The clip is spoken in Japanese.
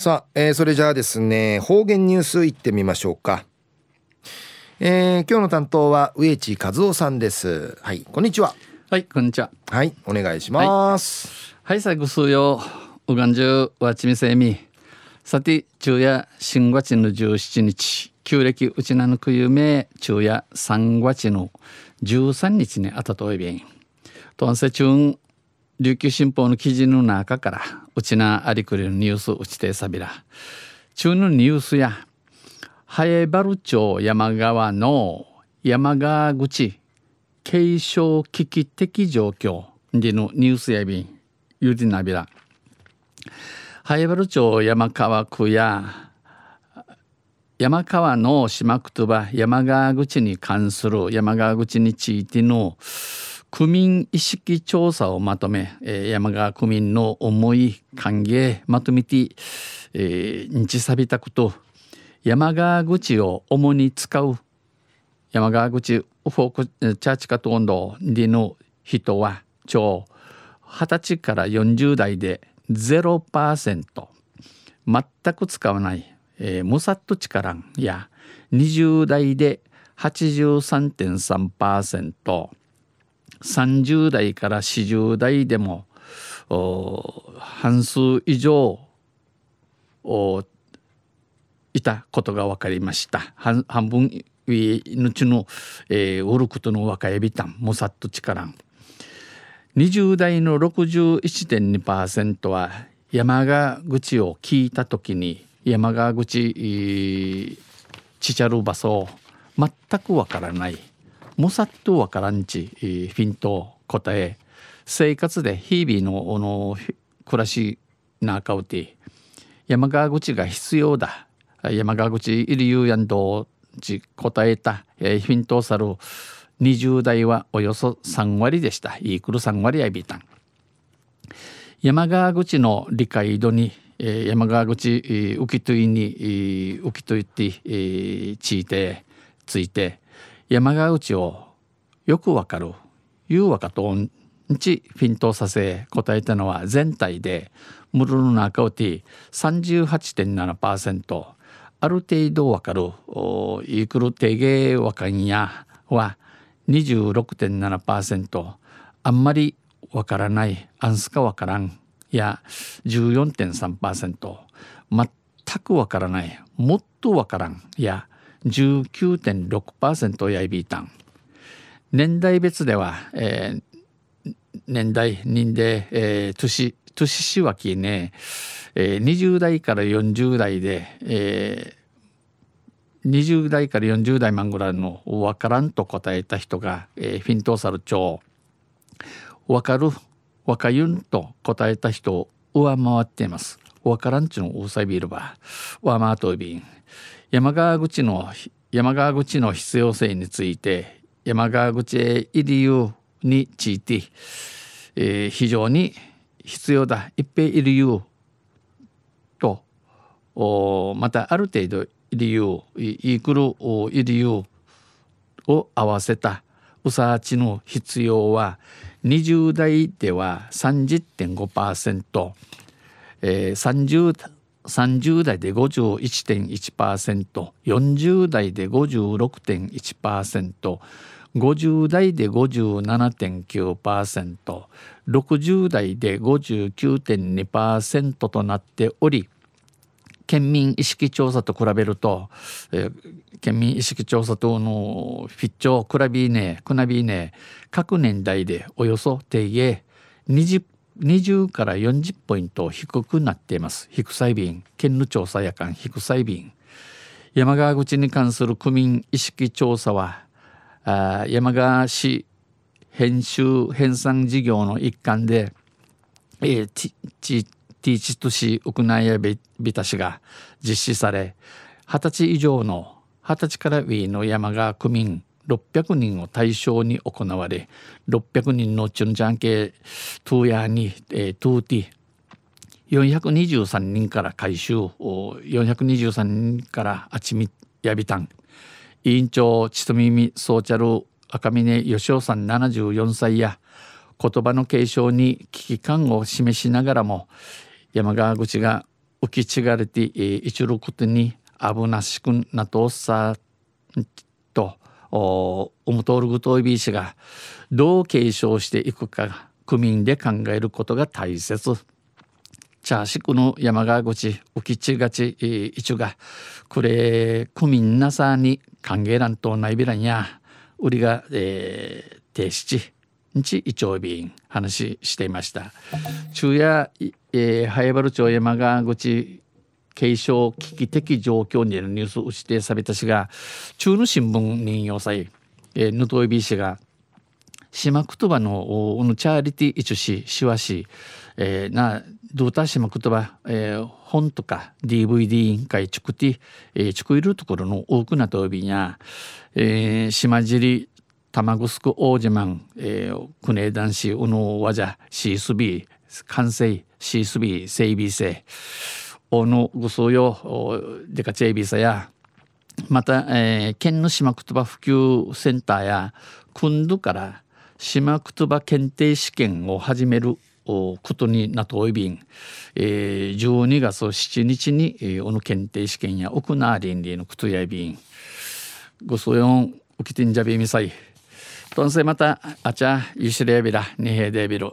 さあ、えー、それじゃあですね方言ニュースいってみましょうか。えー、今日の担当は植地和夫さんです。はいこんにちは。はいこんにちは。はいお願いします。はい、最後数曜うがんじゅうわちみせみ。さて昼夜新月の17日。旧暦うちなぬくゆめ。昼夜3月の13日にあたといびん。とんせちゅん琉球新報の記事の中からうちなありくれるニュースうちてさびら。中のニュースやハエバル町山川の山川口継承危機的状況でのニュースやびんゆりなびら。ハエバル町山川区や山川の島区とば山川口に関する山川口についての区民意識調査をまとめ、えー、山川区民の思い歓迎まとめて、えー、日さびたこと山川口を主に使う山川口フォークチャーチカト温度での人は超20歳から40代で0%全く使わない、えー、ムサット力や20代で83.3%、30代から40代でも半数以上いたことが分かりました。半分のちの、えー、ウルクとの若いビタンモサット力。20代の61.2%は山川口を聞いた時に山川口ちちゃる場所全くわからない。もさっとわからんちフィント答え生活で日々のの暮らしなかうて山川口が必要だ。山川口いるゆうやんどち答えた。フィントさる20代はおよそ3割でした。イークル3割やびたん。山川口の理解度に山川口浮きといに浮きといってついてついて山川内をよくわかる言うわかとんちフィントさせ答えたのは全体でムルの中をて38.7%ある程度わかる。イクル定芸わかんやは26.7%あんまりわからないアンスかわからんや14.3%全くわからないもっとわからんや19.6%やいびいたん年代別では、えー、年代人で、えー、年年しわきね、えー、20代から40代で、えー、20代から40代マンぐらいの分からんと答えた人が、えー、フィントーサル町分かる分かゆんと答えた人を上回っています。分からんちのうさびるば。上回とびん山川口の山川口の必要性について山川口へいるようについて、えー、非常に必要だ。一平いるよとおまたある程度いるよいくるいるよを合わせた。うさちの必要は20代では30.5%、えー、30, 30代で 51.1%40 代で56.1% 50代で 57.9%60 代で59.2%となっており県民意識調査と比べると、えー、県民意識調査等のフィッチョクラビーネクナビーネ各年代でおよそ定義 20, 20から40ポイント低くなっています。低細便県の調査夜間低細便山川口に関する区民意識調査はあ山川市編集編纂事業の一環で、えー、ティーチとしウクナイヤビタ市が実施され二十歳以上の二十歳から上の山川区民600人を対象に行われ600人のチュンジャン系トゥーヤーに、えー、トゥーティ423人から回収423人からあちみやびたん。委員長ちとみみソーチャル赤峰義雄さん74歳や言葉の継承に危機感を示しながらも山川口が浮き違がれて、一ることに危なしくなとさとおむとおるぐといびいしがどう継承していくか区民で考えることが大切。チャーシクの山川口浮きちがちいちがこれ区民なさに歓迎欄とないびらんや売りが、えー、停止地日一丁便話していました昼夜、えー、早原町山川口継承危機的状況にのニュースを指定されたしが中の新聞人用祭、え、ヌトイビー氏が島言葉のおのチャーリティ一ししわし、えー、などうた島言葉、えー、本とか DVD 委員会チクティ、えー、チクいるところの多くなとびや、えー、島尻玉城王子マン、えー、クネ男子うのわじゃシースビー完成シースビー整備性のぐそよでかチェイビーさや。また、えー、県の島言葉普及センターや今度から島言葉検定試験を始めることになといびん、えー、12月7日に、えー、おの検定試験や奥なりんりのことやいびん。ごそよんおきてんじゃびみさい。とんせまたあちゃゆしれやびらにへでびる